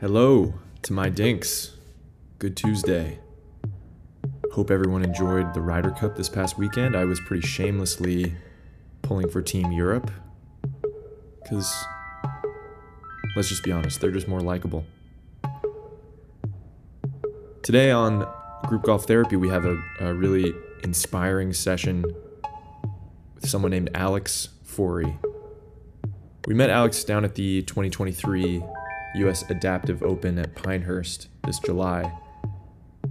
Hello to my dinks. Good Tuesday. Hope everyone enjoyed the Ryder Cup this past weekend. I was pretty shamelessly pulling for Team Europe because, let's just be honest, they're just more likable. Today on Group Golf Therapy, we have a, a really inspiring session with someone named Alex Fourie. We met Alex down at the 2023 US Adaptive Open at Pinehurst this July,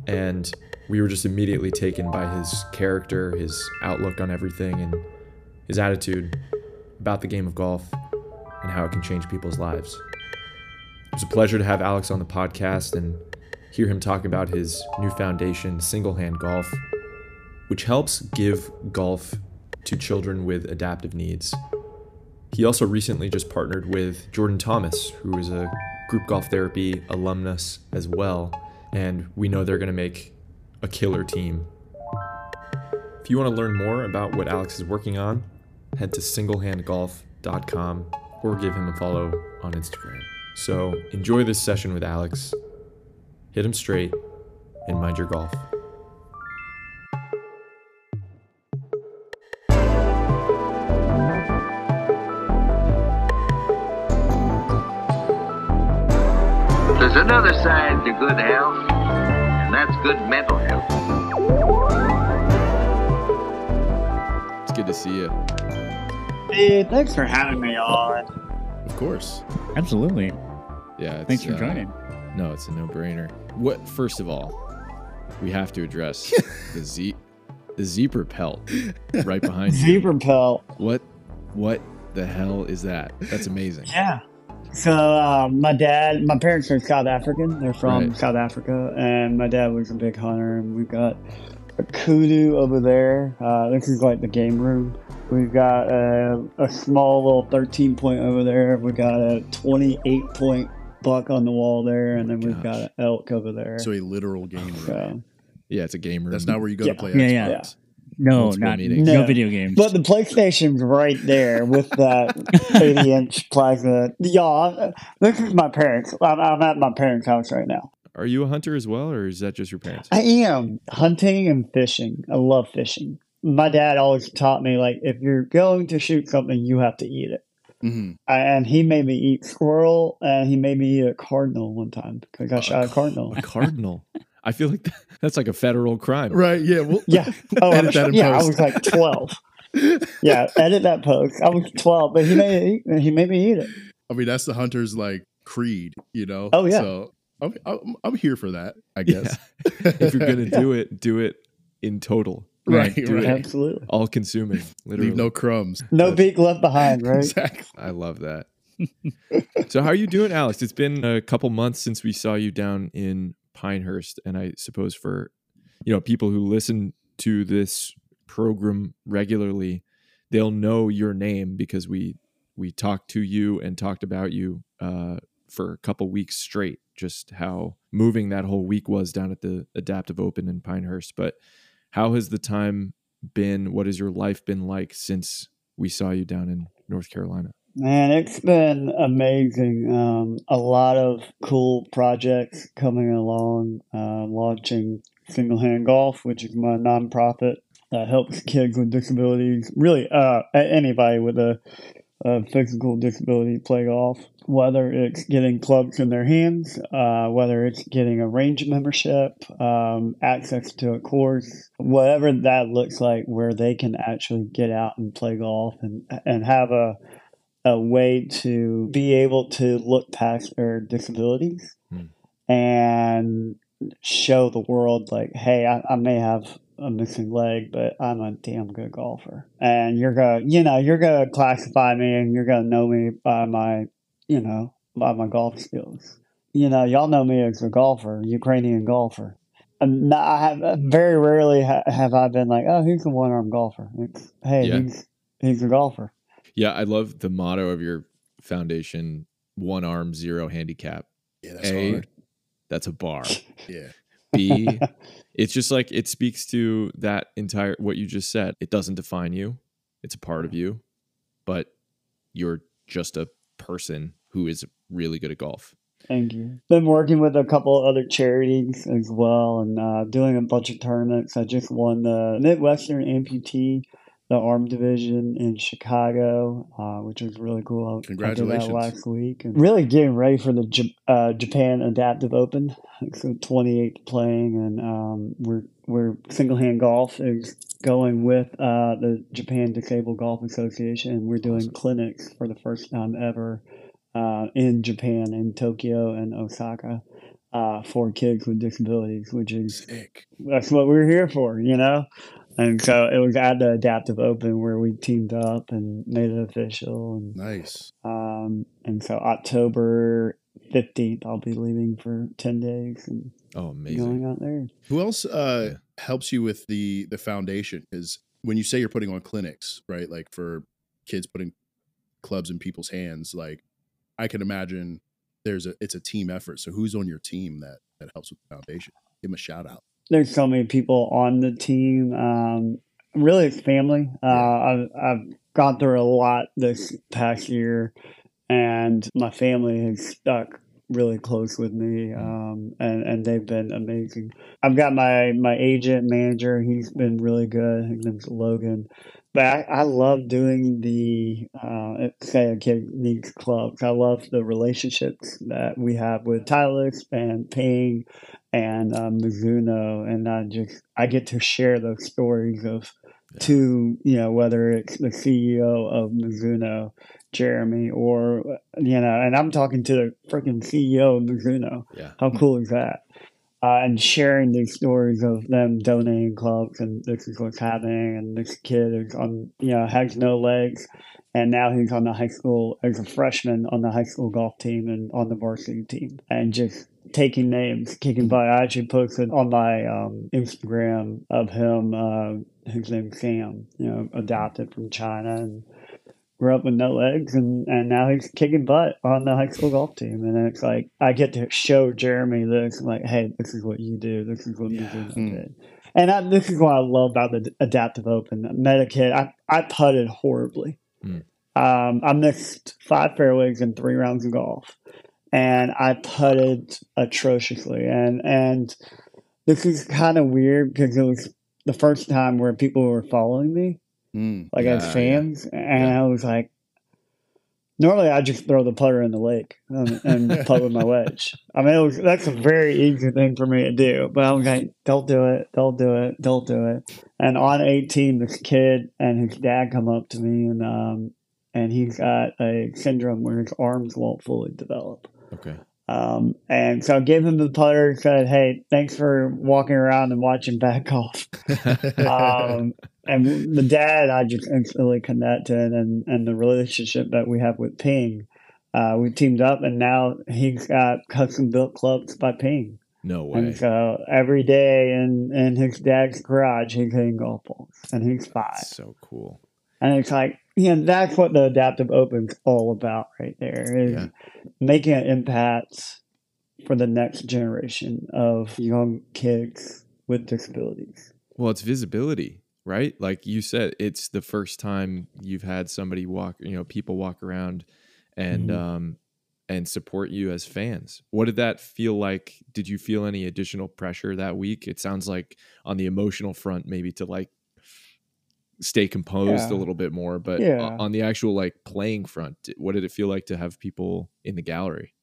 and we were just immediately taken by his character, his outlook on everything, and his attitude about the game of golf and how it can change people's lives. It was a pleasure to have Alex on the podcast and hear him talk about his new foundation, Single Hand Golf, which helps give golf to children with adaptive needs. He also recently just partnered with Jordan Thomas, who is a group golf therapy alumnus as well, and we know they're going to make a killer team. If you want to learn more about what Alex is working on, head to singlehandgolf.com or give him a follow on Instagram. So enjoy this session with Alex, hit him straight, and mind your golf. Another side to good health, and that's good mental health. It's good to see you. Dude, thanks for having me on. Of course. Absolutely. Yeah. It's, Thanks for uh, joining. No, it's a no-brainer. What? First of all, we have to address the Z, the zebra pelt right behind you. Zebra pelt. What? What the hell is that? That's amazing. Yeah. So um, my dad, my parents are South African. They're from Right. South Africa, and my dad was a big hunter. And we've got a kudu over there. Uh, this is like the game room. We've got a, a small little 13 point over there. We've got a 28 point buck on the wall there, and then we've got an elk over there. So a literal game room. So- Yeah, it's a game room. That's not where you go Yeah. to play Yeah, Xbox. yeah. No, not meetings. no. No. video games. But the PlayStation's right there with that 80 inch plasma. Y'all, this is my parents. I'm, I'm at my parents' house right now. Are you a hunter as well, or is that just your parents? I am hunting and fishing. I love fishing. My dad always taught me, like, if you're going to shoot something, you have to eat it. hmm And he made me eat squirrel, and he made me eat a cardinal one time because I shot a cardinal. A cardinal. I feel like that's like a federal crime. Right. Yeah. Well, Yeah. Oh, Edit I'm- that in yeah. I was like 12. Yeah, edit that post. I was 12, but he made it, he made me eat it. I mean, that's the hunter's like creed, you know? Oh, yeah. So I'm, I'm, I'm here for that, I guess. if you're gonna do it, do it in total. Right, Do right. it Absolutely. all consuming. Literally. Leave no crumbs. No That's- beak left behind, right? Exactly. I love that. so how are you doing, Alex? It's been a couple months since we saw you down in Pinehurst, and I suppose for you know people who listen to this program regularly, they'll know your name because we we talked to you and talked about you uh, for a couple weeks straight. Just how moving that whole week was down at the Adaptive Open in Pinehurst. But how has the time been? What has your life been like since we saw you down in North Carolina? Man, it's been amazing. Um, a lot of cool projects coming along. Uh, launching Single Hand Golf, which is my nonprofit that helps kids with disabilities, really uh, anybody with a, a physical disability play golf. Whether it's getting clubs in their hands, uh, whether it's getting a range membership, um, access to a course, whatever that looks like, where they can actually get out and play golf and and have a a way to be able to look past their disabilities Hmm. and show the world like hey I, I may have a missing leg but i'm a damn good golfer and you're gonna you know you're gonna classify me and you're gonna know me by my you know by my golf skills you know y'all know me as a golfer ukrainian golfer and I have very rarely ha- have I been like, oh, he's a one-armed golfer. It's, hey, Yeah. he's he's a golfer. Yeah, I love the motto of your foundation: one arm, zero handicap. Yeah, that's A, hard. that's a bar. Yeah. B, it's just like it speaks to that entire what you just said. It doesn't define you. It's a part of you, but you're just a person who is really good at golf. Thank you. Been working with a couple other charities as well and uh, doing a bunch of tournaments. I just won the Midwestern Amputee, the Arm Division in Chicago, uh, which was really cool. I- I Congratulations. did that last week. And really getting ready for the J- uh, Japan Adaptive Open. So 28 playing, and um, we're we're single hand golf is going with uh, the Japan Disabled Golf Association, and we're doing Awesome. clinics for the first time ever uh, in Japan, in Tokyo and Osaka, uh, for kids with disabilities, which is Sick. that's what we're here for, you know. And so it was at the Adaptive Open where we teamed up and made it official, and Nice. um, and so October fifteenth, I'll be leaving for ten days and Oh, amazing. going out there. Who else uh, helps you with the the foundation? Because when you say you're putting on clinics, right, like for kids putting clubs in people's hands, like I can imagine there's a it's a team effort. So who's on your team that that helps with the foundation? Give them a shout out. There's so many people on the team. Um, really, it's family. Uh, I've, I've gone through a lot this past year, and my family has stuck really close with me, um, and and they've been amazing. I've got my my agent manager. He's been really good. His name's Logan. But I, I love doing the uh, say kid needs clubs. I love the relationships that we have with Titleist and Ping and um, Mizuno, and I just I get to share those stories of Yeah. to you know whether it's the CEO of Mizuno, Jeremy, or you know, and I'm talking to the freaking CEO of Mizuno. Yeah. How cool is that? Uh, and sharing these stories of them donating clubs, and this is what's happening, and this kid is on you know has no legs, and now he's on the high school as a freshman on the high school golf team and on the varsity team, and just taking names, kicking butt. I actually posted on my um, Instagram of him. Uh, his name's Sam. You know, adopted from China and grew up with no legs, and and now he's kicking butt on the high school golf team. And it's like I get to show Jeremy this. I'm like, hey, this is what you do. This is what Yeah. Mizuno Hmm. did. And I, this is what I love about the Adaptive Open. I met a kid. I, I putted horribly. Hmm. Um, I missed five fairways in three rounds of golf, and I putted atrociously. And and this is kind of weird because it was the first time where people were following me, Mm. like Yeah, as yeah. fans, and Yeah. I was like, normally I just throw the putter in the lake and, and putt with my wedge. I mean, it was, that's a very easy thing for me to do, but I'm like, don't do it, don't do it, don't do it. And on 18, this kid and his dad come up to me, and um, and he's got a syndrome where his arms won't fully develop. Okay. Um, and so I gave him the putter, and said, "Hey, thanks for walking around and watching back golf." um, and the dad, I just instantly connected, and and the relationship that we have with Ping, uh, we teamed up, and now he's got custom built clubs by Ping, no way. and so every day in in his dad's garage, he's hitting golf balls, and he's five, That's so cool. and it's like. You know, that's what the adaptive open's all about right there is Yeah. making an impact for the next generation of young kids with disabilities. Well, it's visibility, right? Like you said, it's the first time you've had somebody walk, you know, people walk around and Mhm. um and support you as fans. What did that feel like? Did you feel any additional pressure that week? It sounds like on the emotional front maybe to like stay composed a little bit more, but Yeah. on the actual like playing front, what did it feel like to have people in the gallery?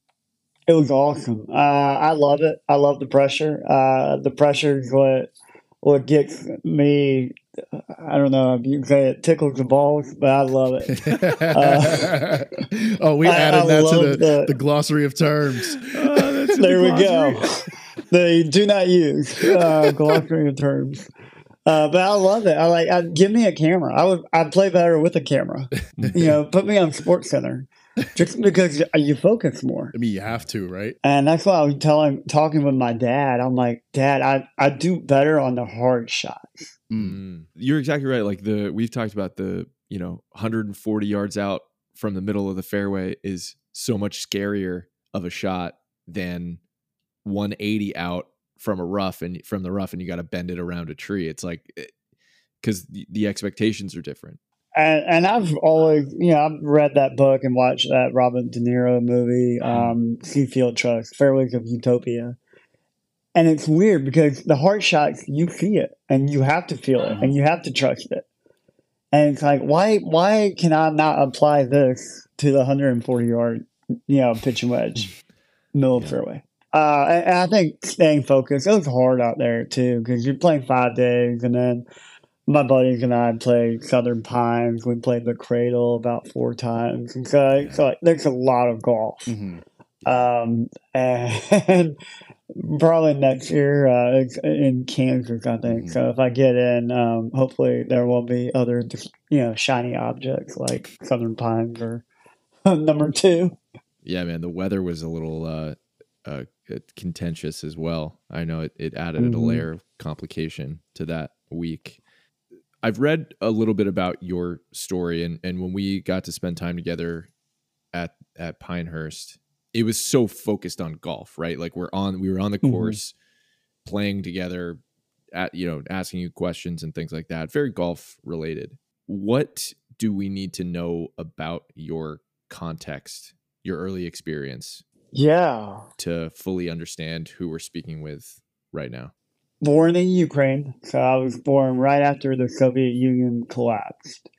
It was awesome. Uh, I love it. I love the pressure. Uh, the pressure is what what gets me. I don't know if you can say it tickles the balls, but I love it. oh, we I- added I that to the, the- the glossary of terms. there we go. they do not use uh, glossary of terms. Uh, but I love it. I like. I, give me a camera. I would. I'd play better with a camera. you know, put me on Sports Center, just because you focus more. I mean, you have to, right? And that's why I was telling, talking with my dad. I'm like, Dad, I, I do better on the hard shots. Mm. Mm. You're exactly right. Like the we've talked about the you know 140 yards out from the middle of the fairway is so much scarier of a shot than 180 out from a rough and from the rough and you got to bend it around a tree. It's like because the, the expectations are different. And, and I've always, you know, I've read that book and watched that Robert De Niro movie, um, Seafield Trust, Fairways of Utopia. And it's weird because the hard shots, you see it and you have to feel it and you have to trust it. And it's like, why, why can I not apply this to the 140 yard, you know, pitch and wedge, middle of fairway? Uh, and, and I think staying focused, it was hard out there too because you're playing five days and then my buddies and I played Southern Pines. We played the Cradle about four times, and so, so like, there's a lot of golf. Mhm. Um, and probably next year uh, in Kansas, I think. Mhm. So if I get in, um, hopefully there will be other you know shiny objects like Southern Pines or number two. Yeah, man, the weather was a little uh, uh, contentious as well. I know it, it added a Mhm. layer of complication to that week. I've read a little bit about your story, and, and when we got to spend time together at at Pinehurst, it was so focused on golf, right? Like we're on we were on the Mhm. course, playing together, at you know asking you questions and things like that. Very golf related. What do we need to know about your context, your early experience, Yeah, to fully understand who we're speaking with right now? Born in Ukraine. So I was born right after the Soviet Union collapsed.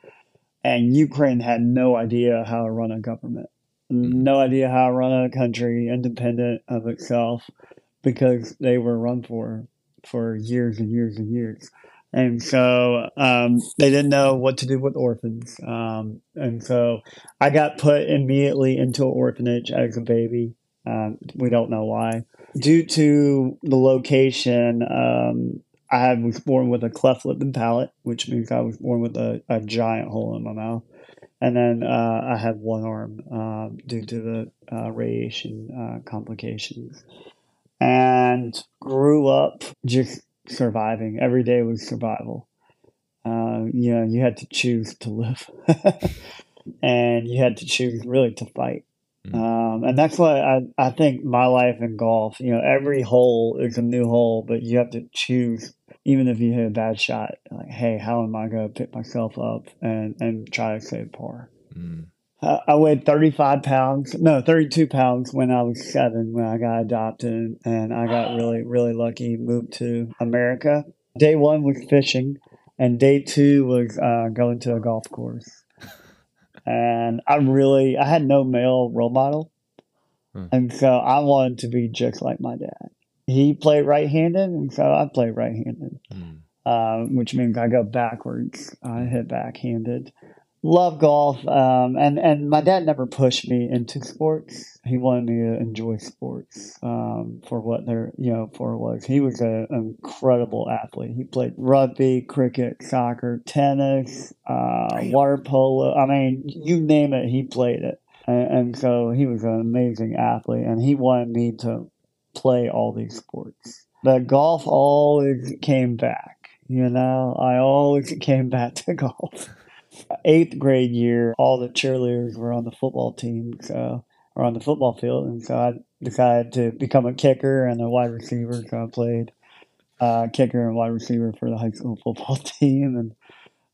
And Ukraine had no idea how to run a government, no idea how to run a country independent of itself because they were run for for years and years and years. And so um, they didn't know what to do with orphans. Um, and so I got put immediately into an orphanage as a baby. Um, we don't know why due to the location, um, I was born with a cleft lip and palate, which means I was born with a, a giant hole in my mouth. And then uh, I had one arm uh, due to the uh, radiation uh, complications. And grew up just surviving. Every day was survival. Uh, you know, you had to choose to live. and you had to choose really to fight. Um, and that's why I, I think my life in golf, you know, every hole is a new hole, but you have to choose, even if you hit a bad shot, like, hey, how am I going to pick myself up and, and try to save par? Mm. I, I weighed 35 pounds, no, 32 pounds when I was seven, when I got adopted, and I got really, really lucky, moved to America. Day one was fishing, and day two was uh, going to a golf course and I really I had no male role model, Hmm. and so I wanted to be just like my dad. He played right-handed, and so I played right-handed, Mm. um, which means I go backwards. I hit backhanded. Love golf, um, and and my dad never pushed me into sports. He wanted me to enjoy sports um, for what they're you know for it was. He was a, an incredible athlete. He played rugby, cricket, soccer, tennis, uh, water polo. I mean, you name it, he played it. And, and so he was an amazing athlete, and he wanted me to play all these sports. But golf always came back. You know, I always came back to golf eighth grade year, all the cheerleaders were on the football team, so or on the football field, and so I decided to become a kicker and a wide receiver. So I played uh, kicker and wide receiver for the high school football team, and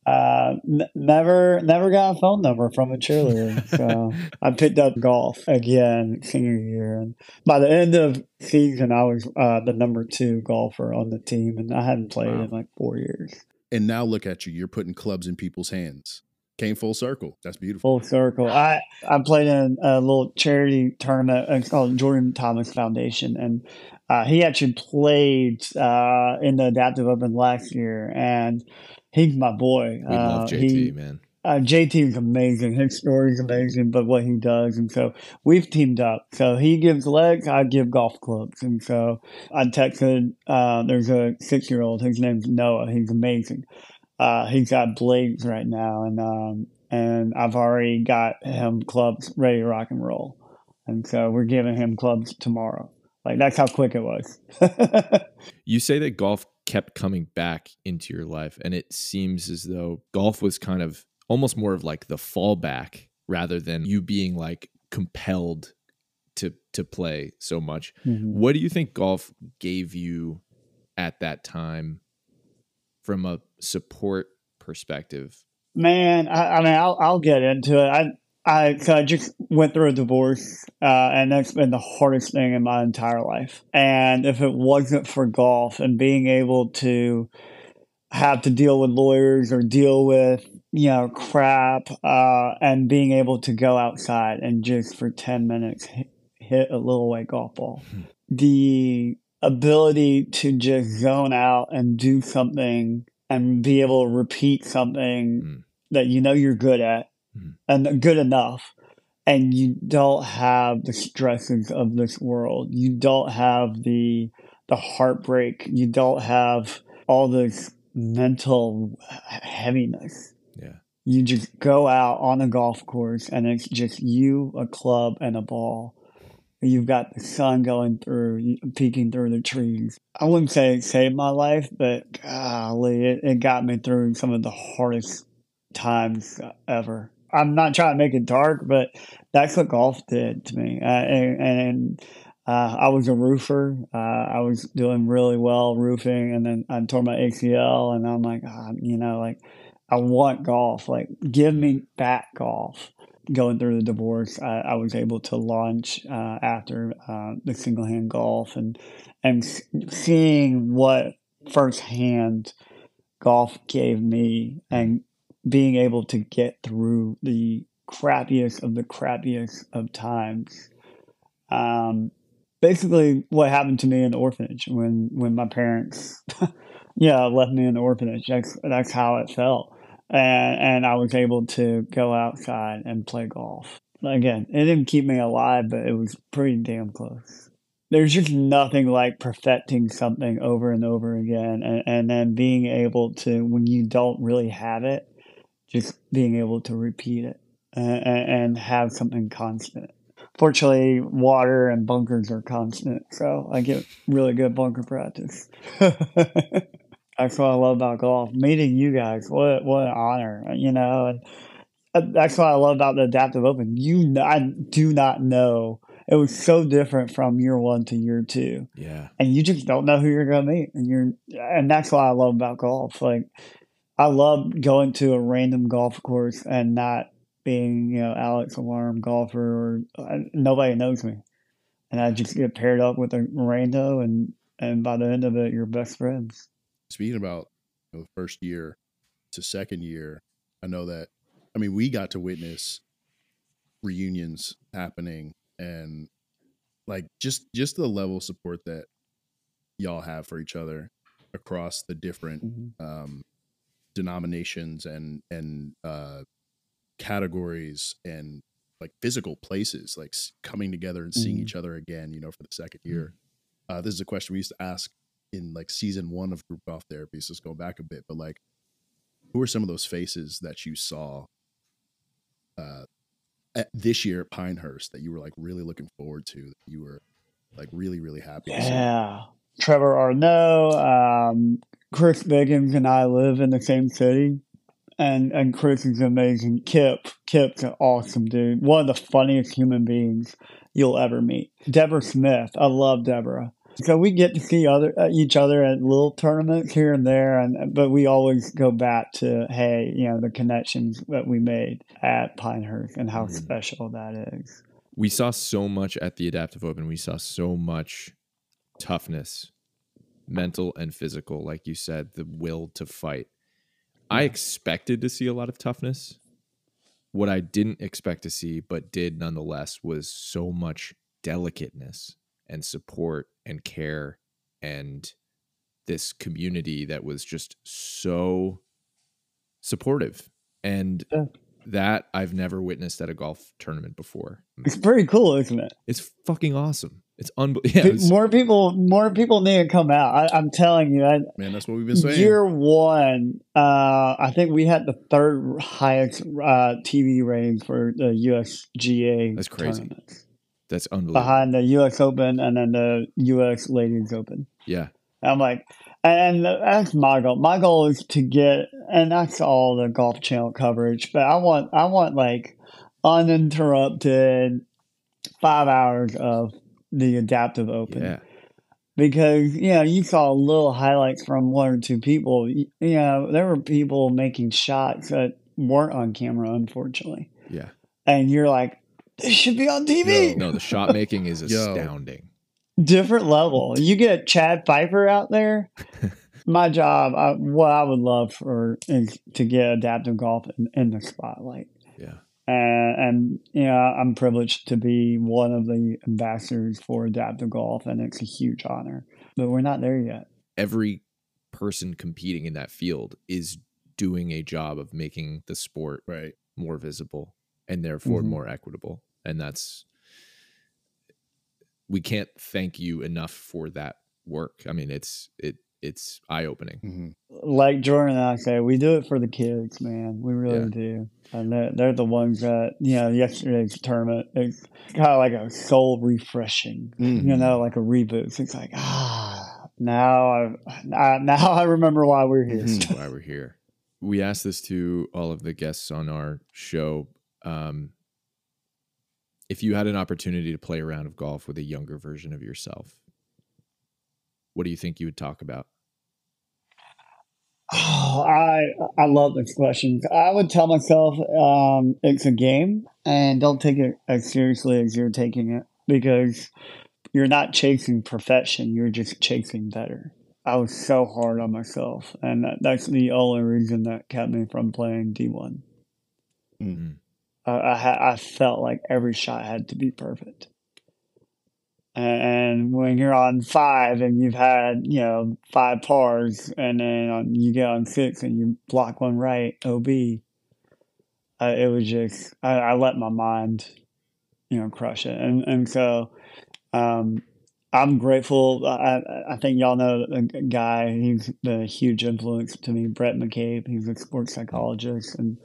uh, n- never never got a phone number from a cheerleader. So I picked up golf again senior year, and by the end of season, I was uh, the number two golfer on the team, and I hadn't played Wow. in like four years. And now look at you. You're putting clubs in people's hands. Came full circle. That's beautiful. Full circle. I I played in a little charity tournament. It's called Jordan Thomas Foundation, and uh, he actually played uh, in the Adaptive Open last year, and he's my boy. We love Uh, JT, he- man. Uh, JT is amazing. His story is amazing, but what he does, and so we've teamed up. So he gives legs, I give golf clubs, and so I texted. Uh, there's a six year old. His name's Noah. He's amazing. Uh, he's got blades right now, and um, and I've already got him clubs ready to rock and roll, and so we're giving him clubs tomorrow. Like that's how quick it was. You say that golf kept coming back into your life, and it seems as though golf was kind of almost more of like the fallback rather than you being like compelled to to play so much. Mhm. What do you think golf gave you at that time from a support perspective Man, I, I mean, I'll, I'll get into it. I I, I just went through a divorce, uh, and that's been the hardest thing in my entire life. And if it wasn't for golf and being able to have to deal with lawyers or deal with you know crap, uh, and being able to go outside and just for ten minutes hit, hit a little white golf ball, Hmm. the ability to just zone out and do something and be able to repeat something Mm. that you know you're good at Mhm. and good enough and you don't have the stresses of this world you don't have the the heartbreak you don't have all this mental heaviness. You just go out on a golf course and it's just you a club and a ball you've got the sun going through peeking through the trees i wouldn't say it saved my life but golly it, it got me through some of the hardest times ever i'm not trying to make it dark but that's what golf did to me uh, and, and uh, I was a roofer. Uh, I was doing really well roofing, and then I tore my ACL. And I'm like, ah, you know, like I want golf. Like, give me back golf. Going through the divorce, I, I was able to launch uh, after uh, the single hand golf, and and seeing what firsthand golf gave me, and being able to get through the crappiest of the crappiest of times. Um, basically what happened to me in the orphanage when when my parents yeah left me in the orphanage that's that's how it felt and and i was able to go outside and play golf. Again it didn't keep me alive but it was pretty damn close. There's just nothing like perfecting something over and over again and, and then being able to when you don't really have it just being able to repeat it and, and have something constant. Fortunately, water and bunkers are constant, so I get really good bunker practice. that's what I love about golf. Meeting you guys, what what an honor, you know. And uh, that's what I love about the Adaptive Open. You, I do not know. It was so different from year one to year two, Yeah. and you just don't know who you're gonna meet, and you're, and that's what I love about golf. Like, I love going to a random golf course and not being, you know, Alex Alarm golfer or uh, nobody knows me. And I just get paired up with a rando and, and by the end of it, you're best friends. Speaking about you know, the first year to second year, I know that. I mean, we got to witness reunions happening, and like just just the level of support that y'all have for each other across the different um, denominations and and uh, categories and like physical places, like coming together and seeing Mhm. each other again. You know, for the second year. Uh, this is a question we used to ask in like season one of group golf therapy. So let's go back a bit, but like, who are some of those faces that you saw uh, at this year at Pinehurst that you were like really looking forward to? That you were like really really happy. Yeah. Trevor Arnault, um, Chris Biggins and I live in the same city. And and Chris is amazing. Kip, Kip's an awesome dude. One of the funniest human beings you'll ever meet. Deborah Smith, I love Deborah. So we get to see other uh, each other at little tournaments here and there, and but we always go back to hey, you know, the connections that we made at Pinehurst and how Mhm. special that is. We saw so much at the Adaptive Open. We saw so much toughness, mental and physical. Like you said, the will to fight. I expected to see a lot of toughness. What I didn't expect to see, but did nonetheless, was so much delicateness and support and care and this community that was just so supportive. And Yeah. that I've never witnessed at a golf tournament before. It's pretty cool, isn't it? It's fucking awesome. It's unbelievable. Yeah, Pe- it's- more people, more people need to come out. I, I'm telling you, I, Man, that's what we've been saying. year one, uh, I think we had the third highest uh, TV rating for the USGA. That's crazy. tournaments, that's unbelievable. behind the US Open and then the US Ladies Open. yeah. I'm like, and that's my goal. My goal is to get, and that's all the Golf Channel coverage. But I want, I want like uninterrupted five hours of the Adaptive Open Yeah. because you know you saw little highlights from one or two people. You, you know there were people making shots that weren't on camera, unfortunately. Yeah. And you're like, this should be on TV. No, the shot making is astounding. Different level. You get Chad Pfeifer out there. My job, I, what I would love for is to get adaptive golf in, in the spotlight. Yeah. and, and you know I'm privileged to be one of the ambassadors for adaptive golf, and it's a huge honor. But we're not there yet. Every person competing in that field is doing a job of making the sport Right. more visible and therefore Mhm. more equitable. And that's we can't thank you enough for that work. I mean, it's it it's eye opening. hmm Like Jordan and I say, we do it for the kids, man. We really Yeah. do, and they're, they're the ones that you know. Yesterday's tournament is kind of like a soul refreshing, Mm. you know, like a reboot. It's like ah, now I, I now I remember why we're here. Mhm. why we're here. We asked this to all of the guests on our show. Um, if you had an opportunity to play a round of golf with a younger version of yourself, what do you think you would talk about? Oh, I I love this question. I would tell myself um, it's a game, and don't take it as seriously as you're taking it because you're not chasing perfection. You're just chasing better. I was so hard on myself, and that, that's the only reason that kept me from playing D one. Mm. I I, felt like every shot had to be perfect. And when you're on five and you've had, you know, five pars and then on, you get on six and you block one right, OB, uh, it was just, I, I let my mind, you know, crush it. And, and so, um, I'm grateful. I, I think y'all know a guy. He's a huge influence to me, Brett McCabe. He's a sports psychologist, and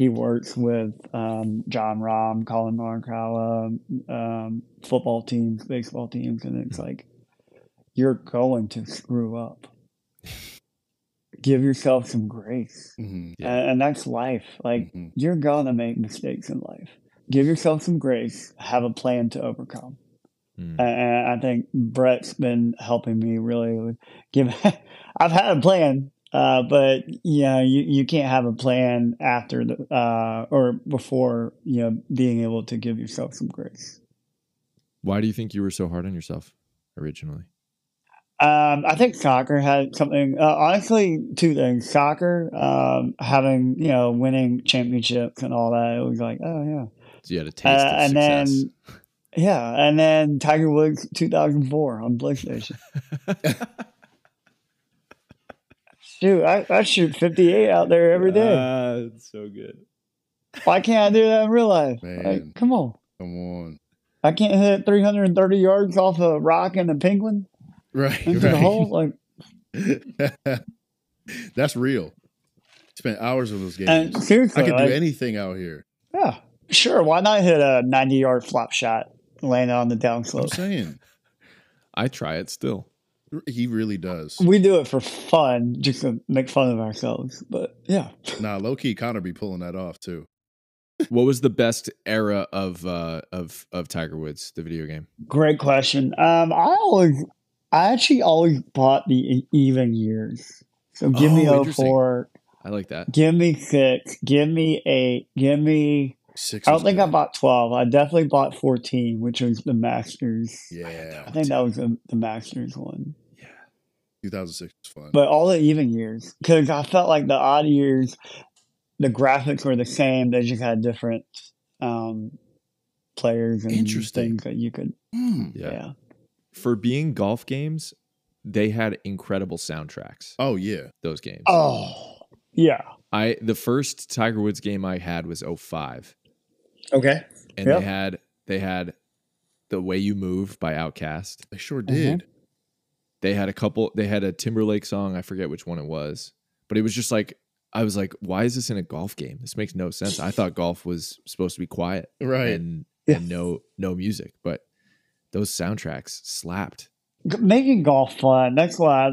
he works with um, Jon Rahm, Collin Morikawa, um, football teams, baseball teams, and it's like you're going to screw up. Give yourself some grace, hmm Yeah. and, and that's life. Like Mhm. you're gonna make mistakes in life. Give yourself some grace. Have a plan to overcome. Mm. And- I think Brett's been helping me really with give. I've had a plan, uh, but you know, you, you can't have a plan after the uh, or before you know being able to give yourself some grace. Why do you think you were so hard on yourself originally? Um, I think soccer had something. Uh, honestly, two things: soccer, um, having you know, winning championships and all that. It was like, oh yeah, So you had a taste Uh, of and success. then yeah, and then Tiger Woods, two thousand four on PlayStation. Shoot, I, I shoot 58 out there every day. Ah, it's so good. Why can't I do that in real life? Man. Like, come on. Come on. I can't hit 330 yards off a rock and a penguin Right. into the hole. Like, That's real. Spent hours of those games. and seriously, I could like, do anything out here. yeah, sure. Why not hit a 90 yard flop shot, land on the downslope? I'm saying I try it still. He really does. We do it for fun, just to make fun of ourselves. But yeah, Nah, low key, Connor be pulling that off too. What was the best era of uh of of Tiger Woods, the video game? great question. Um, I always, I actually always bought the e- even years. So give me Oh, interesting. 04, I like that. Give me six. Give me eight. Give me. Six. I don't think I bought twelve. I definitely bought fourteen, which was the Masters. Yeah, I think that was the, the Masters one. Yeah, 2006 was fun. But all the even years, because I felt like the odd years, the graphics were the same. They just had different um, players and Interesting. things that you could. Hmm. Yeah. Yeah. For being golf games, they had incredible soundtracks. Oh yeah. Those games. Oh, yeah. I the first Tiger Woods game I had was 05. Okay. and Yep. they had they had the way you move by OutKast. They sure did. They had a couple. They had a Timberlake song. I forget which one it was, but it was just like I was like, why is this in a golf game? This makes no sense. I thought golf was supposed to be quiet Right. and Yeah. and no no music, but those soundtracks slapped. Making golf fun. That's why.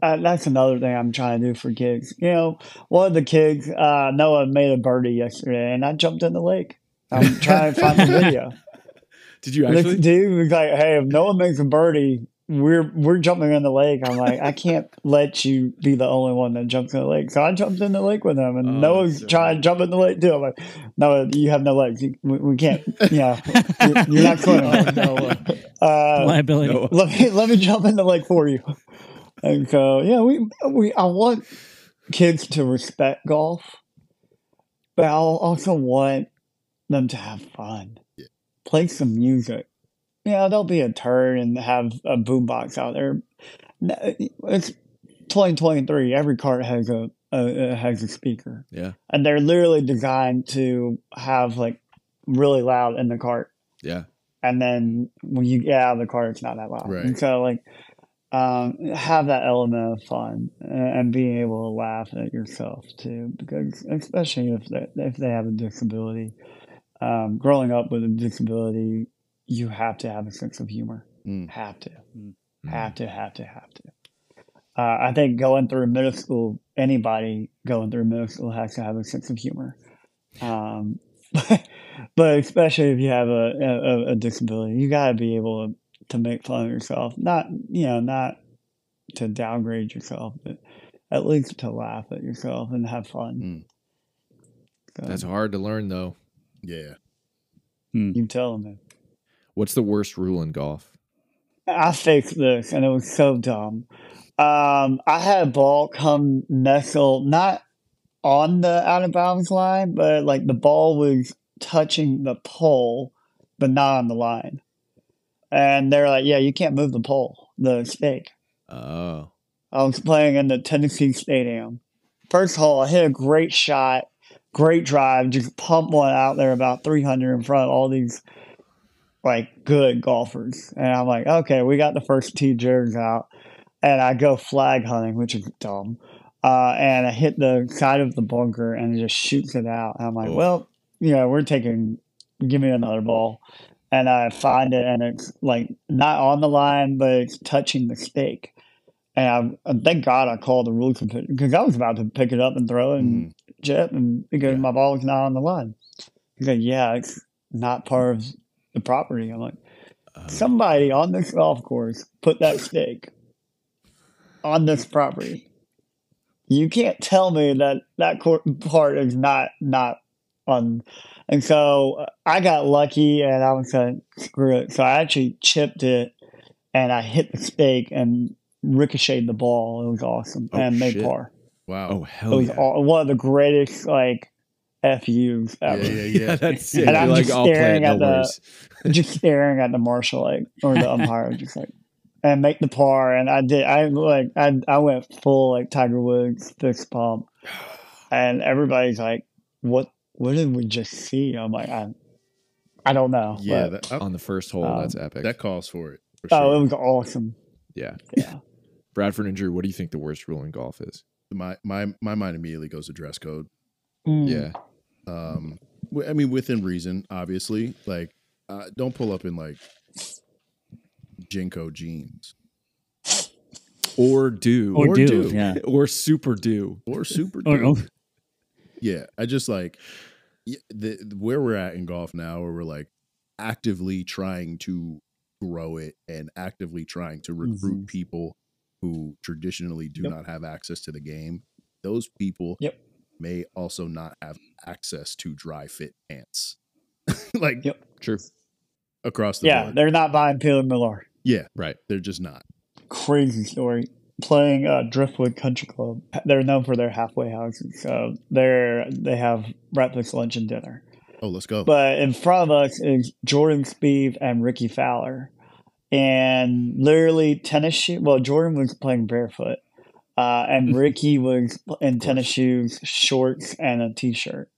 I, uh, that's another thing I'm trying to do for kids. You know, one of the kids, uh, Noah made a birdie yesterday, and I jumped in the lake. I'm trying to find the video. Did you This actually? dude was like, "Hey, if no one makes a birdie, we're we're jumping in the lake. I'm like, I can't let you be the only one that jumps in the lake. So I jumped in the lake with him, and Oh, Noah's so trying to jump in the lake too. I'm like, Noah, you have no legs. You- We, we can't. Yeah, you're, you're not swimming. Oh, Noah. Uh, Liability. Noah. let me let me jump in the lake for you. And so yeah, we we I want kids to respect golf, but I also want them to have fun. Yeah. Play some music. Yeah, don't be a turd and have a boombox out there. It's 2023. Every cart has a, a, a has a speaker, Yeah. and they're literally designed to have like really loud in the cart Yeah. and then when you get out of the car, it's not that loud. Right. And so, like, um, have that element of fun and, and being able to laugh at yourself too, because especially if they, if they have a disability, um, growing up with a disability, you have to have a sense of humor. Mm. Have to, Mm. have to, have to, have to. Uh, I think going through middle school, anybody going through middle school has to have a sense of humor. Um, but especially if you have a, a, a disability, you got to be able to, to make fun of yourself. Not, you know, not to downgrade yourself, but at least to laugh at yourself and have fun. So, That's hard to learn though. Yeah. you tell them. Man. What's the worst rule in golf? I faked this and it was so dumb. Um, I had a ball come nestle not on the out of bounds line, but like the ball was touching the pole, but not on the line. And they're like, "Yeah, you can't move the pole, the stake." Oh. I was playing in the Tennessee Stadium. First hole, I hit a great shot, great drive, just pump one out there about 300 in front of all these like good golfers. And I'm like, okay, we got the first tee jigs out. And I go flag hunting, which is dumb. Uh, and I hit the side of the bunker and it just shoots it out. And I'm like, well, you know, we're taking, give me another ball. And I find it and it's like not on the line, but it's touching the stake. And I, thank God I called the rules because I was about to pick it up and throw it and chip, and because Yeah. my ball was not on the line. He's like, "Yeah, it's not part of the property." I'm like, Uh, "Somebody on this golf course put that stake on this property. You can't tell me that that court part is not not on." And so uh, I got lucky, and I was like, "Screw it!" So I actually chipped it, and I hit the stake and ricocheted the ball. It was awesome Oh, and made shit. par. Wow. oh hell! It was yeah. all, one of the greatest like FUs yeah, ever. yeah, yeah. that's it. And You're I'm like, just staring it, no at the- worries. just staring at the marshal like or the umpire, just like and make the par. And I did. I like I I went full like Tiger Woods fist pump, and everybody's like, "What? What did we just see?" I'm like, I, I don't know. yeah. but- That, I- On the first hole, Um, that's epic. that calls for it. For oh, it was awesome. yeah. Yeah. Bradford and Drew, what do you think the worst rule in golf is? my my my mind immediately goes to dress code. Mm. Yeah. Um, w- I mean, within reason, obviously. Like, uh, don't pull up in like JNCO jeans Or do. Or, Or do, do. yeah. Or super do. or super. Or, dude. oh, Yeah, I just like y- the where we're at in golf now, where we're like actively trying to grow it and actively trying to recruit people who traditionally do Yep. not have access to the game. Those people Yep. may also not have access to dry fit pants, like Yep. True. across the Yeah, board. they're not buying Peter Millar. Yeah, Right. they're just not. crazy story. Playing uh, Driftwood Country Club, they're known for their halfway houses. So they're they have breakfast, lunch, and dinner. Oh, let's go. But in front of us is Jordan Spieth and Rickie Fowler, and literally tennis shoe. Well, Jordan was playing barefoot, uh, and Rickie was in tennis shoes, shorts, and a t-shirt.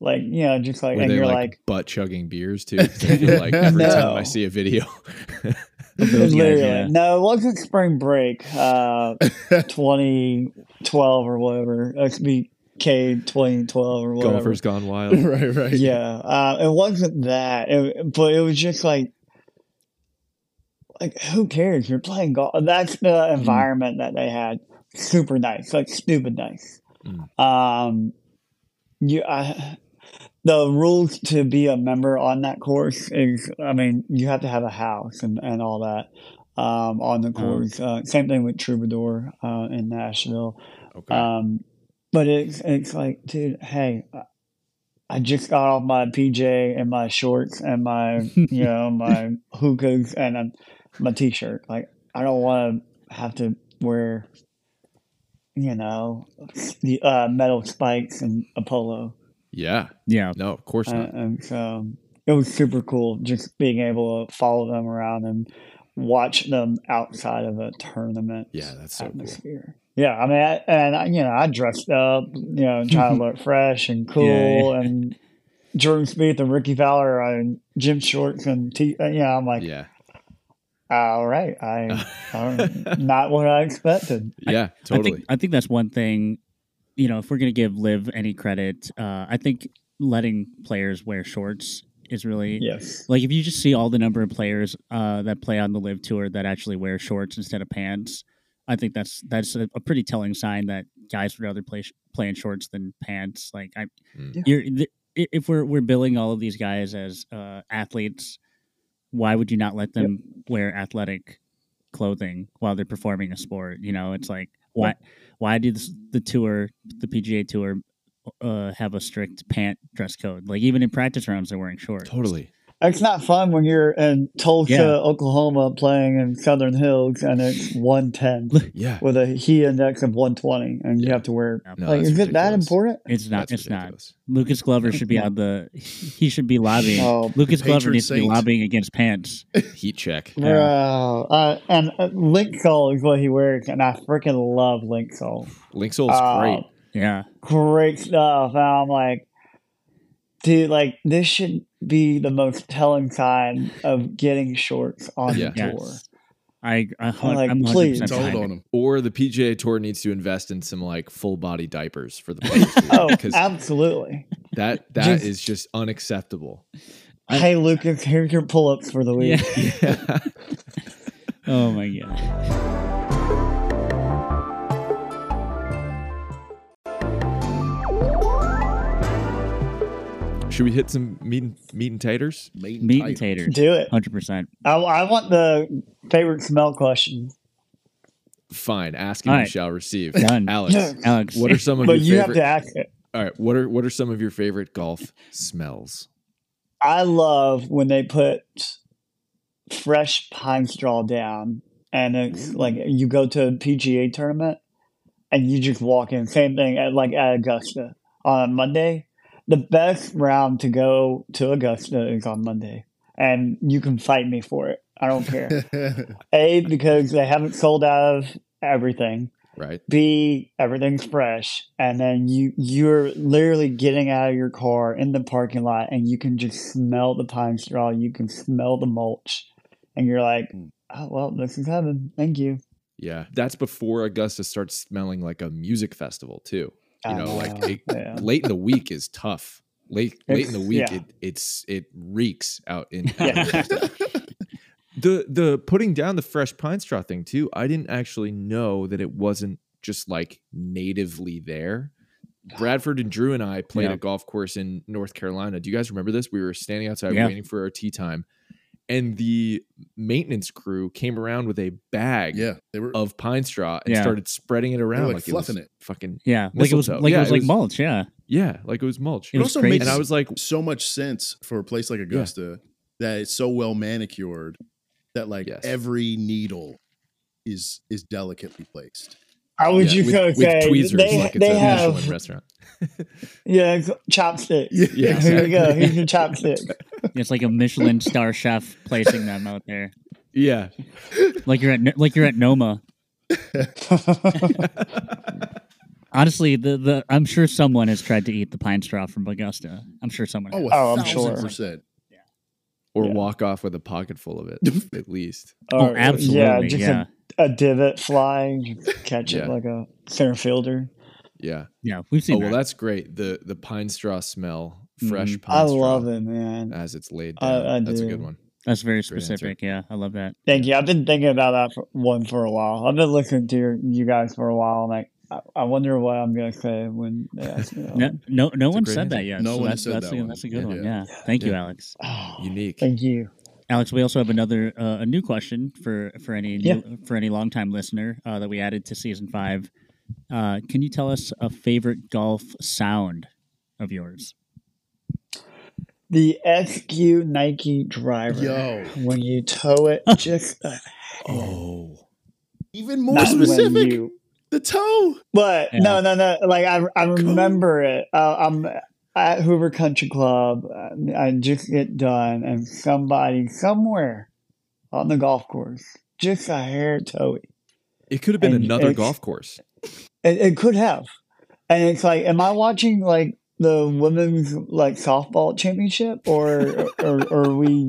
Like you know, just like Were and you're like, like, butt chugging beers too. Like every time I see a video. Those guys, literally. yeah. No, it wasn't spring break. Uh, 2012 or whatever. SBK 2012 or whatever. Golfers gone wild. right, right. Yeah, uh, it wasn't that, it, but it was just like, like who cares? You're playing golf. That's the environment that they had. Super nice, like stupid nice. Mm. Um, you, I, the rules to be a member on that course is, I mean, you have to have a house and and all that. um, on the course. Uh, same thing with Troubadour uh, in Nashville. Okay. Um, but it's it's like, dude, hey, I- just got off my PJ and my shorts and my you know my hookahs and um, my t-shirt. Like, I don't want to have to wear, you know, the uh, metal spikes and a polo. yeah. Yeah. No, of course Uh, not. and so it was super cool just being able to follow them around and watch them outside of a tournament Yeah, that's so cool. atmosphere. Yeah, I mean, I, and I, you know, I dressed up, you know, trying to look fresh and cool, and Jordan Smith and Rickie Fowler on gym shorts and t. uh, You know, I'm like, Yeah. All right, I, I not what I expected. Yeah, I totally. think I think that's one thing. You know, if we're gonna give Liv any credit, uh, I think letting players wear shorts is really Yes, like if you just see all the number of players uh, that play on the LIV Tour that actually wear shorts instead of pants. I think that's that's a, a pretty telling sign that guys would rather play sh- play in shorts than pants. Like I, Mm. You're th- if we're we're billing all of these guys as uh, athletes, why would you not let them wear athletic clothing while they're performing a sport? You know, it's like why why did the tour, the PGA Tour, uh, have a strict pant dress code? Like even in practice rounds, they're wearing shorts. Totally. It's not fun when you're in Tulsa, Yeah. Oklahoma, playing in Southern Hills, and it's one ten Yeah. with a heat index of one twenty, and you have to wear. No, like, that's is it that important? It's not. That's it's not. Lucas Glover should be on the. He should be lobbying. Oh, Lucas Glover patron needs to be lobbying against pants. Heat check. Yeah. Bro, uh, and uh, Linksoul is what he wears, and I freaking love Linksoul. Link Soul's Uh, great. Yeah, Great stuff. And I'm like, dude, like this should be the most telling sign of getting shorts on Yeah. the tour. yes. I, I hun- like, I'm 100% please. Told on it. him. Or the PGA Tour needs to invest in some like full body diapers for the players Oh, because absolutely. that that Just- is just unacceptable. Hey, Lucas, here's your pull ups for the week. Yeah. Yeah. Oh my god. Should we hit some meat and, meat and taters? Meat Meat tight. and taters. Do it. Hundred percent. I, I want the favorite smell question. Fine. Ask and All you shall receive. Done. Alex, Alex. what are some of But your you have favorite? to ask it. All right. What are what are some of your favorite golf smells? I love when they put fresh pine straw down and it's like you go to a PGA tournament and you just walk in. Same thing at like at Augusta on Monday. The best round to go to Augusta is on Monday. And you can fight me for it. I don't care. A, because they haven't sold out of everything. Right. B, everything's fresh, and then you you're literally getting out of your car in the parking lot, and you can just smell the pine straw. You can smell the mulch, and you're like, Mm. "Oh well, this is heaven. Thank you." Yeah. That's before Augusta starts smelling like a music festival too. You know, like it, yeah. late in the week is tough. Late late in the week, yeah. it it's it reeks out in. The the putting down the fresh pine straw thing too. I didn't actually know that it wasn't just like natively there. Bradford and Drew and I played Yeah. a golf course in North Carolina. Do you guys remember this? We were standing outside Yeah. waiting for our tea time, and the maintenance crew came around with a bag yeah, they were. of pine straw and Yeah. started spreading it around like, like, fluffing it was it. fucking Yeah, like it was Mistletoe. like Yeah, it was it like was- mulch. Yeah, yeah, like it was mulch. It It was also crazy. makes and I was like, so much sense for a place like Augusta that it's so well manicured that like Yes. every needle is is delicately placed. I would yeah, just with, gonna with say tweezers they like it's they a have Michelin restaurant. yeah chopsticks. Yeah, Yeah, Here you go. Here's your chopsticks. it's like a Michelin star chef placing them out there. Yeah, Like you're at like you're at Noma. Honestly, the the I'm sure someone has tried to eat the pine straw from Augusta. I'm sure someone. Oh, has. Oh, I'm sure. percent. or Yeah. walk off with a pocket full of it at least. Oh, Or, absolutely. Yeah, Yeah, A, a divot fly, just catch Yeah. it like a center fielder. Yeah. yeah. We've Oh seen well, that. that's great. The the pine straw smell, fresh Mhm. pine I straw love it, man. as it's laid down. I That's a good one. That's very specific. Yeah, I love that. Thank you. I've been thinking about that for, one for a while. I've been listening to your, you guys for a while. I'm like, I, I wonder what I'm gonna say when they ask me. No, one. no, no one great said that yet. No so one that's, said that's that a, one. That's a good Yeah. one. Yeah. Thank you, Alex. Oh, Unique. Thank you. Alex, we also have another uh, a new question for for any new, Yeah. for any longtime listener uh, that we added to season five. Uh, can you tell us a favorite golf sound of yours? The SQ Nike driver. Yo. When you tow it, just Oh, Even more not when specific. you- The toe. But Yeah. no, no, no. Like I, I remember it. Uh, I'm at Hoover Country Club. uh, I just get done, and somebody somewhere on the golf course, just a hair toey. it could have been And another golf course. It, it could have, and it's like, am I watching like the women's like softball championship, or or, or are we?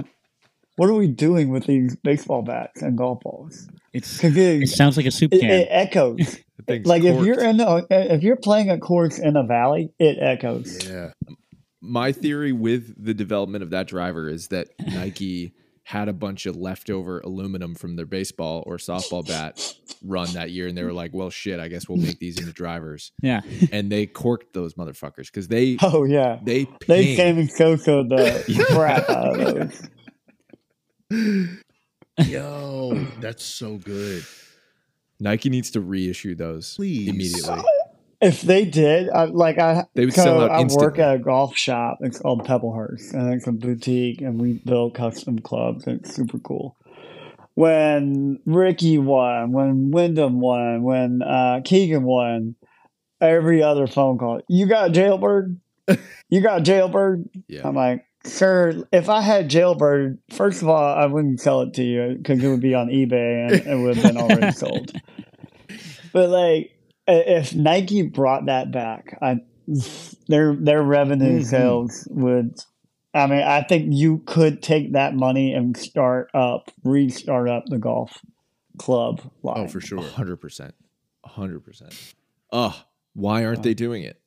What are we doing with these baseball bats and golf balls? It's Because it it, sounds like a soup it, can. it echoes. The thing's like if you're in the, if you're playing a course in a valley, it echoes. Yeah. my theory with the development of that driver is that Nike had a bunch of leftover aluminum from their baseball or softball bat run that year, and they were like, "Well, shit, I guess we'll make these into drivers," yeah, and they corked those motherfuckers because they Oh yeah, they they came and Coco the crap out of those. Yo, that's so good. Nike needs to reissue those Please. immediately. If they did, I, like I, They would sell out I work at a golf shop. It's called Pebblehurst, and it's a boutique, and we build custom clubs. And it's super cool. When Rickie won, when Wyndham won, when uh, Keegan won, every other phone call, you got jailbird, you got jailbird. Yeah, I'm like, sir, if I had jailbird, first of all, I wouldn't sell it to you because it would be on eBay and it would have been already sold. But like, if Nike brought that back, I their their revenue Mhm. sales would. I mean, I think you could take that money and start up, restart up the golf club line. Oh, for sure. hundred percent, hundred percent. Ugh, why aren't they doing it?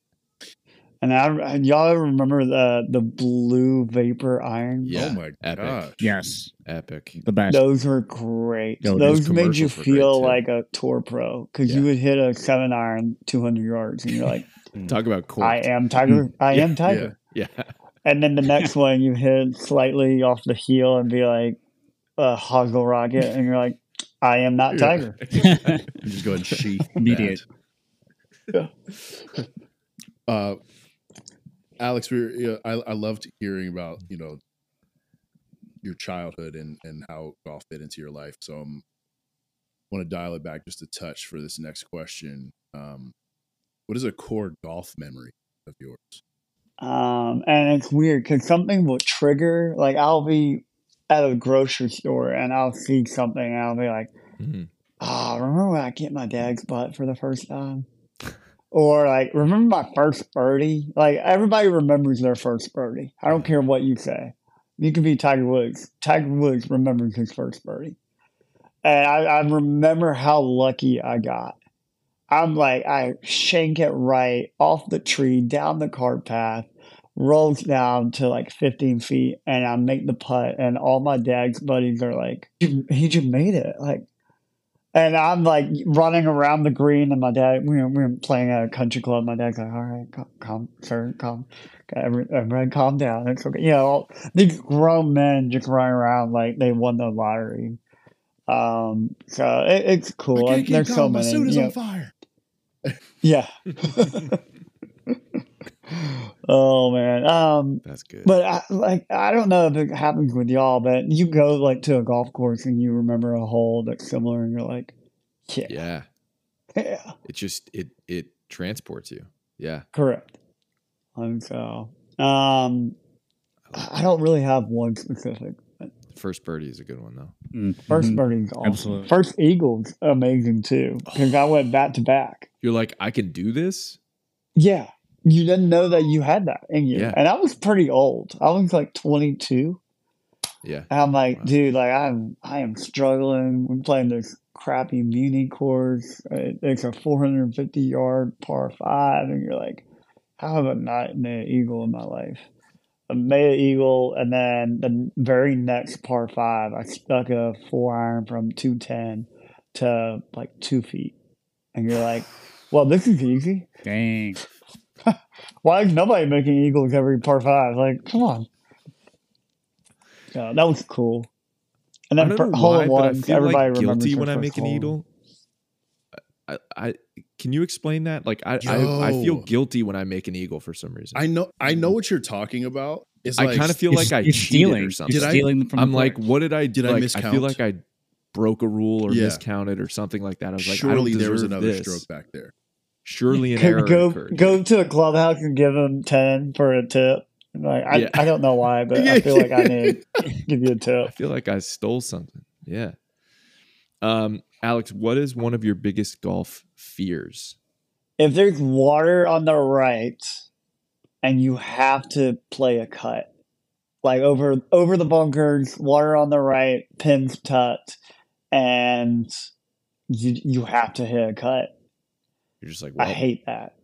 And I, y'all ever remember the the blue vapor iron? Yeah, oh my epic. gosh. yes, Epic. the best. Those were great. Those Those made you commercials were great, feel like a tour pro because you would hit a seven iron, two hundred yards, and you're like, Talk about corked. "I am Tiger. I Yeah, am Tiger." yeah, And then the next one, you hit slightly off the heel and be like a hosel rocket, and you're like, "I am not Yeah. Tiger." You just go ahead and sheath Immediate. that. Uh, Alex, we you know, I I loved hearing about you know your childhood and and how golf fit into your life. So I'm want to dial it back just a touch for this next question. Um, what is a core golf memory of yours? Um, and it's weird because something will trigger. Like I'll be at a grocery store and I'll see something and I'll be like, Mhm. "Ah, remember when I get my dad's butt for the first time?" Or like, remember my first birdie? Like everybody remembers their first birdie. I don't care what you say. You could be Tiger Woods. Tiger Woods remembers his first birdie. And I, I remember how lucky I got. I'm like, I shank it right off the tree, down the cart path, rolls down to like 15 feet, and I make the putt. And all my dad's buddies are like, he just made it. Like, and I'm like running around the green, and my dad, we were, we were playing at a country club. My dad's like, all right, calm, calm sir, calm. Every- Everybody calm down. It's okay. You know, all, these grown men just running around like they won the lottery. Um, so it, it's cool. I can't keep There's so calm, My many. suit is you on fire. yeah. oh man. Um, That's good. but I, like I don't know if it happens with y'all, but you go like to a golf course and you remember a hole that's similar, and you're like, yeah, yeah, yeah, it just it it transports you. Yeah, correct. And so, um, I I don't really have one specific. first birdie is a good one though. Mhm. First birdie's awesome. Absolutely. First eagle's amazing too because I went back to back. You're like, I can do this. Yeah, you didn't know that you had that in you, Yeah. and I was pretty old. I was like 22. Yeah, And I'm like, Wow. dude, like I'm, I am struggling. We're playing this crappy muni course. It's a 450 yard par five, and you're like, how have I not made an eagle in my life? I made an eagle, and then the very next par five, I stuck a four iron from 210 to like two feet, and you're like, well, this is easy. Dang. Why is nobody making eagles every par five? Like, come on. Yeah, that was cool. And then don't for hole why, in but I feel everybody like guilty when I make an eagle. I, I can you explain that? Like I, I I feel guilty when I make an eagle for some reason. I know I mm-hmm. know what you're talking about. It's I like kind of feel like s- I you're cheated stealing. or something. You're Did I- stealing them from I'm the like, what did I Did I like, I miscount? feel like I broke a rule or Yeah. miscounted or something like that. I was like, I surely don't there was another this. stroke back there. Surely an error go occurred. go to a clubhouse and give them ten for a tip. Like I, Yeah. I don't know why, but I feel like I need to give you a tip. I feel like I stole something. Yeah. Um, Alex, what is one of your biggest golf fears? If there's water on the right, and you have to play a cut, like over over the bunkers, water on the right, pins tucked, and you you have to hit a cut. You're just like, I hate that.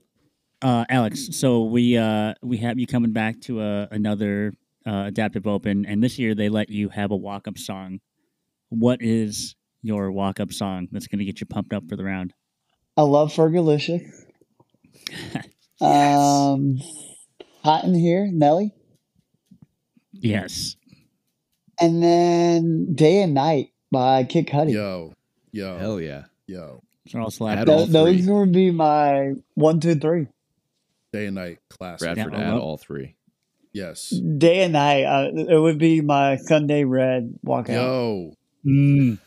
Uh, Alex, so we uh, we have you coming back to uh, another uh, adaptive open, and this year they let you have a walk up song. What is your walk up song that's going to get you pumped up for the round? I love Fergalicious. Um, hot in here, Nelly, Yes, and then Day and Night by Kid Cudi. Yo, yo, hell yeah. yo. They're all slap. Add Th- all those would be my one, two, three. Day and night classic. Bradford Yeah, add all three. Yes. Day and Night. Uh, it would be my Sunday Red walkout. Yo, Mm.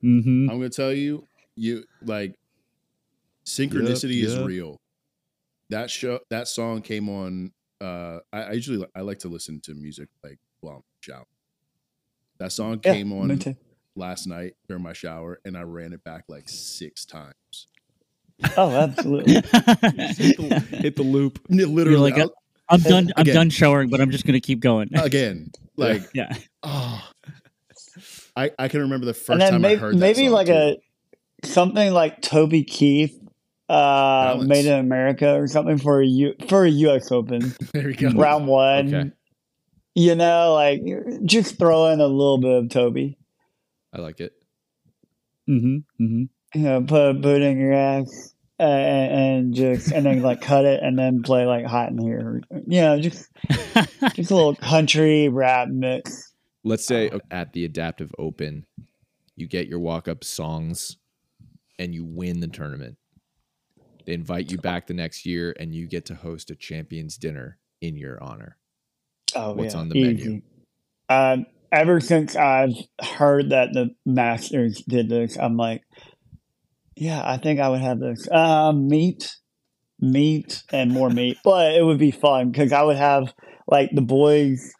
hmm I'm gonna tell you, you like synchronicity is yep. real. That show, that song came on. Uh, I, I usually I like to listen to music like while I'm showering. That song Yeah, came me on too. Last night during my shower, and I ran it back like six times. Oh, absolutely. hit, the, hit the loop. Literally, like, I'll- I'm done. I'm Again. done showering, but I'm just going to keep going. again, like yeah. oh, I I can remember the first time maybe, I heard that maybe song, like too. a something like Toby Keith, uh, Balance. Made in America or something for a U for a U.S. Open there we go. round one. Okay. You know, like just throw in a little bit of Toby. I like it. Mm-hmm. Mm-hmm. You know, put a boot in your ass. Uh, and, and just and then like cut it and then play like hot in here, you know, just just a little country rap mix. Let's say uh, at the Adaptive Open, you get your walk up songs and you win the tournament. They invite you back the next year and you get to host a champions dinner in your honor. Oh, What's yeah, on the menu? Um, ever since I've heard that the Masters did this, I'm like, yeah, I think I would have this. Um, meat, meat, and more meat. But it would be fun because I would have like the boys,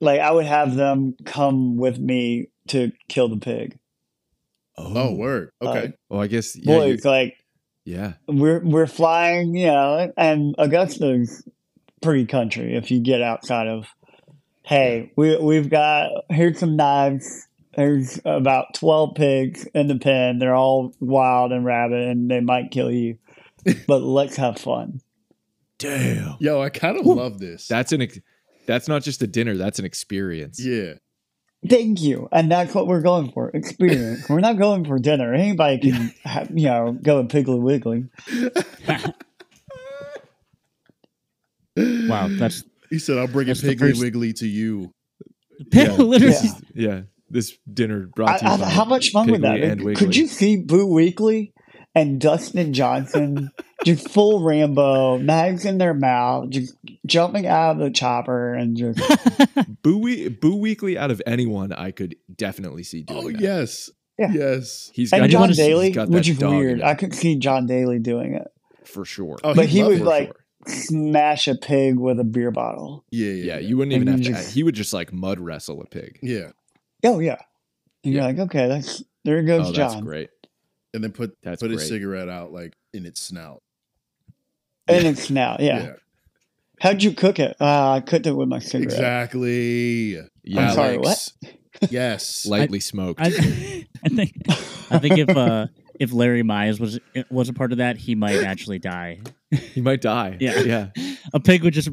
like I would have them come with me to kill the pig. Oh, word. Okay. Well, I guess yeah. you- Boys, like yeah. we're we're flying, you know, and Augusta's pretty country if you get outside of hey, we we've got here's some knives. There's about twelve pigs in the pen. They're all wild and rabid and they might kill you. but let's have fun. Damn. Yo, I kind of love this. That's an ex- that's not just a dinner, that's an experience. yeah. Thank you. And that's what we're going for. Experience. we're not going for dinner. Anybody can have, you know, go and Piggly Wiggly. wow, that's He said, "I'll bring a That's Piggly first- Wiggly to you." Yeah. literally. This yeah. This dinner brought to you I, I, by how much fun would that and be? Could you see Boo Weekley and Dustin Johnson just full Rambo, knives in their mouth, just jumping out of the chopper and just Boo, we- Boo Weekley out of anyone I could definitely see doing Oh that. yes, Yeah. yes. He's and got, John wanna see- Daly, got which that is dog in weird. I could see John Daly doing it. for sure. Oh, But he'd he love would it. For like sure. Smash a pig with a beer bottle. Yeah, yeah, Yeah, you wouldn't even And have to. just- he would just like mud wrestle a pig. yeah, Oh yeah. And Yeah. you're like, okay, that's there goes Oh, that's John. great. and then put That's put his cigarette out like in its snout. And it's snout, yeah. How'd you cook it? Uh, I cooked it with my cigarette. exactly. Yeah, I'm sorry, Alex. Yes, lightly smoked. I, I think I think if uh if Larry Mize was was a part of that, he might actually die. he might die. Yeah. yeah. A pig would just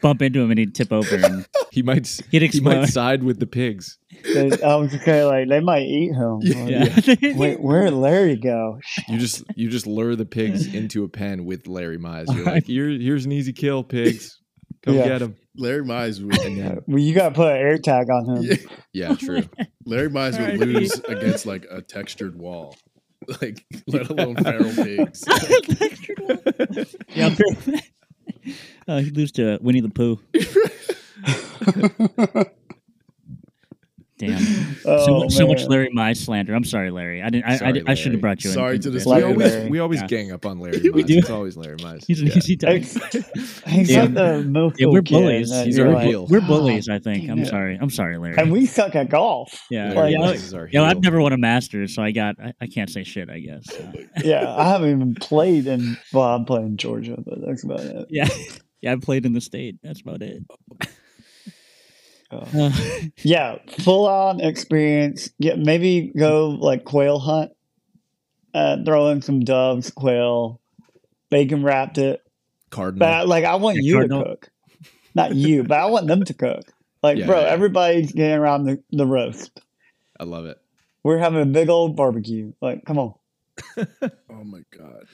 bump into him and he'd tip over and He might. he'd He might side with the pigs. They- I was okay, like they might eat him. Yeah. Yeah. Wait, where'd Larry go? You just you just lure the pigs into a pen with Larry Mize. You're like, here, here's an easy kill, pigs. Come Yeah. get him. Larry Mize would. And Well, you got to put an air tag on him. Yeah, yeah, true. Larry Mize would lose against like a textured wall, like let alone feral pigs. yeah, uh, he lose to Winnie the Pooh. Damn. Oh, so, much, so much. Larry Mize slander. I'm sorry, Larry. I didn't. I, Sorry, I, I should Larry. have brought you. in- Sorry into to the this. we Larry always we always Yeah. gang up on Larry. We Mize. do. It's always Larry Mize. He's, Yeah. he's, he He's, he's Yeah. like the middle Yeah, school we're bullies. that He's our like, heel. we're bullies. I think. I'm it." sorry. I'm sorry, Larry. And we suck at golf. yeah. Larry yeah. Like- Mize is our Yeah, heel. I've never won a Masters, so I got. I, I can't say shit. I guess. So. Yeah, I haven't even played in. Well, I'm playing Georgia, but that's about it. Yeah. Yeah, I played in the state. That's about it. Uh, yeah, full on experience. Yeah, maybe go like quail hunt. Uh, throw in some doves, quail, bacon wrapped it. Cardinal. But like, I want Yeah, you Cardinal. to cook, not you, but I want them to cook. Like, Yeah, bro, yeah. everybody's getting around the, the roast. I love it. We're having a big old barbecue. Like, come on, Oh my god!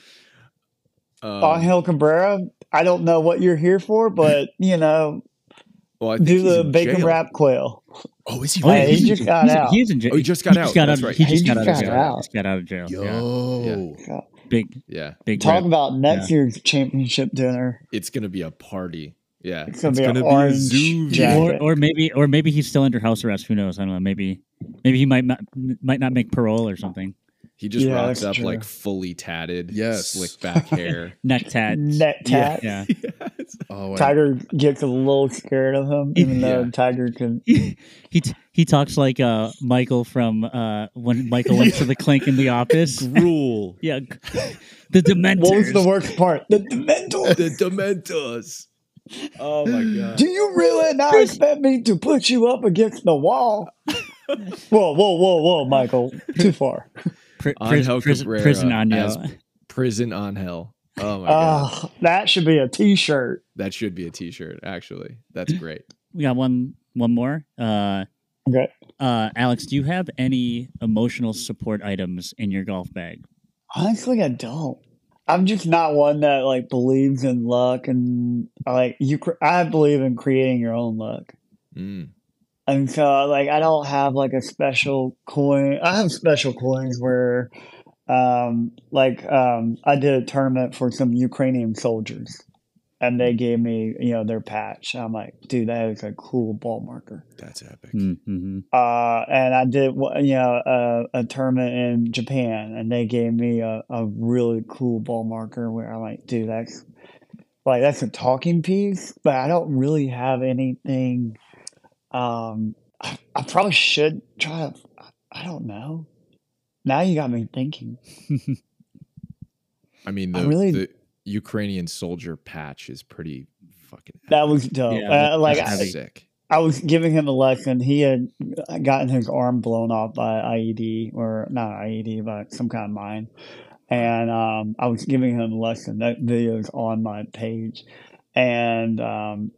Um, Angel Cabrera. I don't know what you're here for, but you know, well, I think do he's the in bacon jail. wrap quail. Oh, is he? oh, yeah, Hey, really? he just got he's, out. He's in jail. Oh, he just got out. out. That's of, right. He He just got just out of got jail. out. Just got out of jail. Yeah. Yo, Yeah. Big, Yeah, big. Talk rip. about next year's championship dinner. it's gonna be a party. Yeah, It's gonna be an a orange zoo. jacket. or or maybe or maybe he's still under house arrest. Who knows? I don't know. Maybe maybe he might not might not make parole or something. He just Yeah, rocks up true. like fully tatted, Yes. slick back hair. Neck tat. Net tat. Yeah. oh, Tiger gets a little scared of him, even though Tiger can. he t- he talks like uh Michael from uh when Michael went to the clink in the office. Gruel. Yeah, the Dementors. What was the worst part? The Dementor. the Dementors. Oh my god. Do you really not expect me to put you up against the wall? whoa, whoa, whoa, whoa, Michael! Too far. Pri- Angel prison, prison, Cabrera prison on hell. Prison on hell. Oh my god. Oh, that should be a T-shirt. That should be a t-shirt, actually. That's great. We got one one more. Uh, Okay. uh, Alex, do you have any emotional support items in your golf bag? Honestly, I don't. I'm just not one that like believes in luck and like you. cr- I believe in creating your own luck. Mm. And so, like, I don't have like a special coin. I have special coins where, um, like, um, I did a tournament for some Ukrainian soldiers, and they gave me, you know, their patch. I'm like, dude, that is a cool ball marker. That's epic. Mm-hmm. Uh, and I did, you know, a, a tournament in Japan, and they gave me a, a really cool ball marker where I'm like, dude, that's like that's a talking piece, but I don't really have anything. Um, I, I probably should try to. I don't know. Now you got me thinking. I mean, I the, really- the Ukrainian soldier patch is pretty fucking That was dope. Yeah, uh, like I, sick. I was giving him a lesson. He had gotten his arm blown off by IED or not IED, but some kind of mine. And um, I was giving him a lesson. That video is on my page. And um,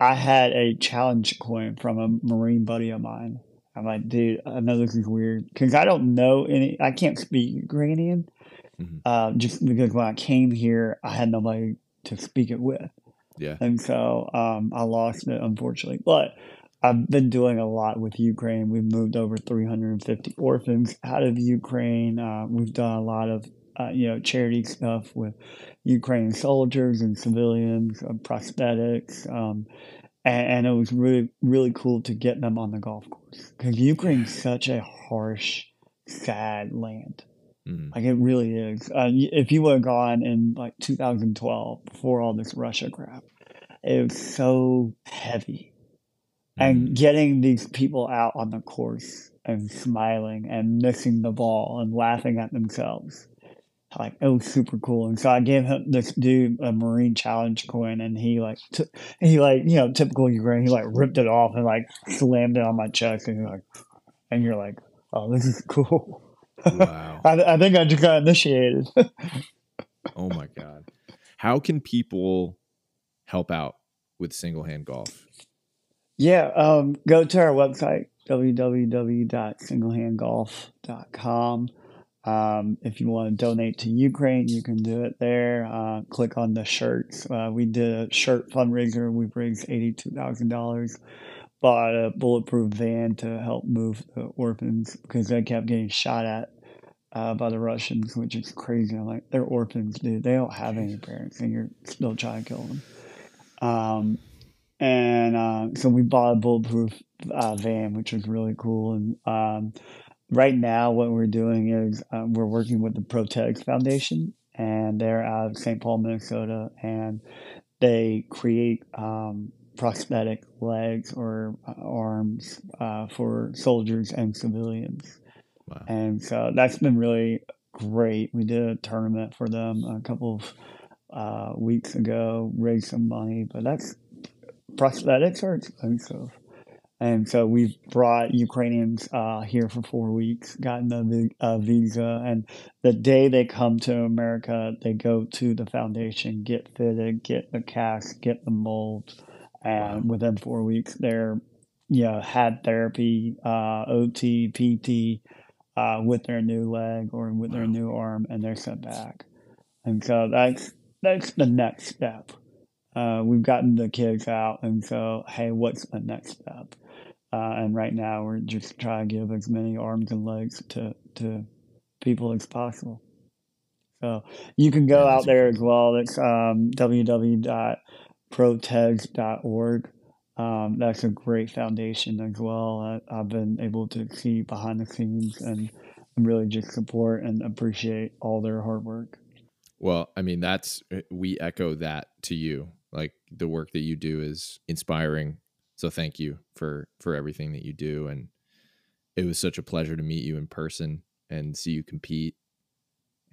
I had a challenge coin from a Marine buddy of mine. I'm like, dude, I know this is weird because I don't know any, I can't speak Ukrainian. Mhm. Uh, just because when I came here, I had nobody to speak it with Yeah. and so um, I lost it unfortunately. But I've been doing a lot with Ukraine. We've moved over 350 orphans out of Ukraine. Uh, we've done a lot of uh, you know charity stuff with Ukrainian soldiers and civilians, uh, prosthetics, um, and, and it was really really cool to get them on the golf course because Ukraine's such a harsh, sad land. Mhm. Like it really is. Uh, if you would have gone in like 2012 before all this Russia crap, it was so heavy. And getting these people out on the course and smiling and missing the ball and laughing at themselves, like it was super cool. And so I gave him this dude a Marine Challenge coin, and he like took he like you know typical Ukraine, he like ripped it off and like slammed it on my chest, and you're like, and you're like, oh, this is cool. Wow. I, I think I just got initiated. Oh my god. How can people help out with single hand golf? yeah, um, go to our website, www.singlehandgolf.com. Um, if you want to donate to Ukraine, you can do it there. Uh, click on the shirts. Uh, we did a shirt fundraiser. We raised eighty-two thousand dollars. Bought a bulletproof van to help move the orphans because they kept getting shot at uh, by the Russians, which is crazy. I'm like, they're orphans, dude. They don't have any parents, and you're still trying to kill them. Um, and uh, so we bought a bulletproof uh, van, which was really cool. And um, right now, what we're doing is uh, we're working with the Protez Foundation, and they're out of St. Paul, Minnesota, and they create um, prosthetic legs or uh, arms uh, for soldiers and civilians. Wow. And so that's been really great. We did a tournament for them a couple of uh, weeks ago, raised some money, but that's prosthetics are expensive. And so we've brought Ukrainians uh, here for four weeks, gotten a, a visa, and the day they come to America, they go to the foundation, get fitted, get the cast, get the molds, and within four weeks, they're you know had therapy, uh, OT, PT, uh, with their new leg or with their new arm, and they're sent back. And so that's that's the next step. Uh, we've gotten the kids out, and so hey, what's the next step? Uh, and right now, we're just trying to give as many arms and legs to to people as possible. So you can go Yeah, out there as well. That's um. Um, that's a great foundation as well. I, I've been able to see behind the scenes and really just support and appreciate all their hard work. Well, I mean, that's uh, we echo that to you. Like the work that you do is inspiring. So thank you for for everything that you do and it was such a pleasure to meet you in person and see you compete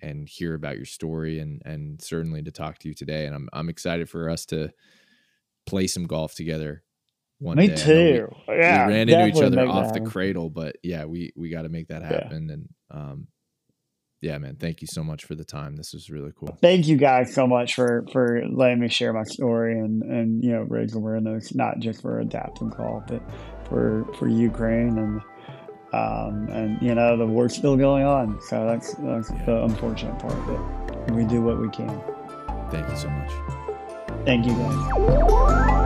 and hear about your story and and certainly to talk to you today and I'm I'm excited for us to play some golf together one Me day. Too. We, yeah, we ran into each other off the cradle, but yeah, we we got to make that Yeah. happen and um yeah, man, thank you so much for the time. This was really cool. Thank you guys so much for for letting me share my story and and you know raise awareness not just for adaptive call but for for Ukraine and um and you know the war's still going on so that's that's Yeah. the unfortunate part but we do what we can. Thank you so much. Thank you guys.